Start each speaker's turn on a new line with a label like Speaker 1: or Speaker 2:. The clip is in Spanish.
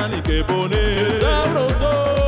Speaker 1: bailan y que ponen sabroso.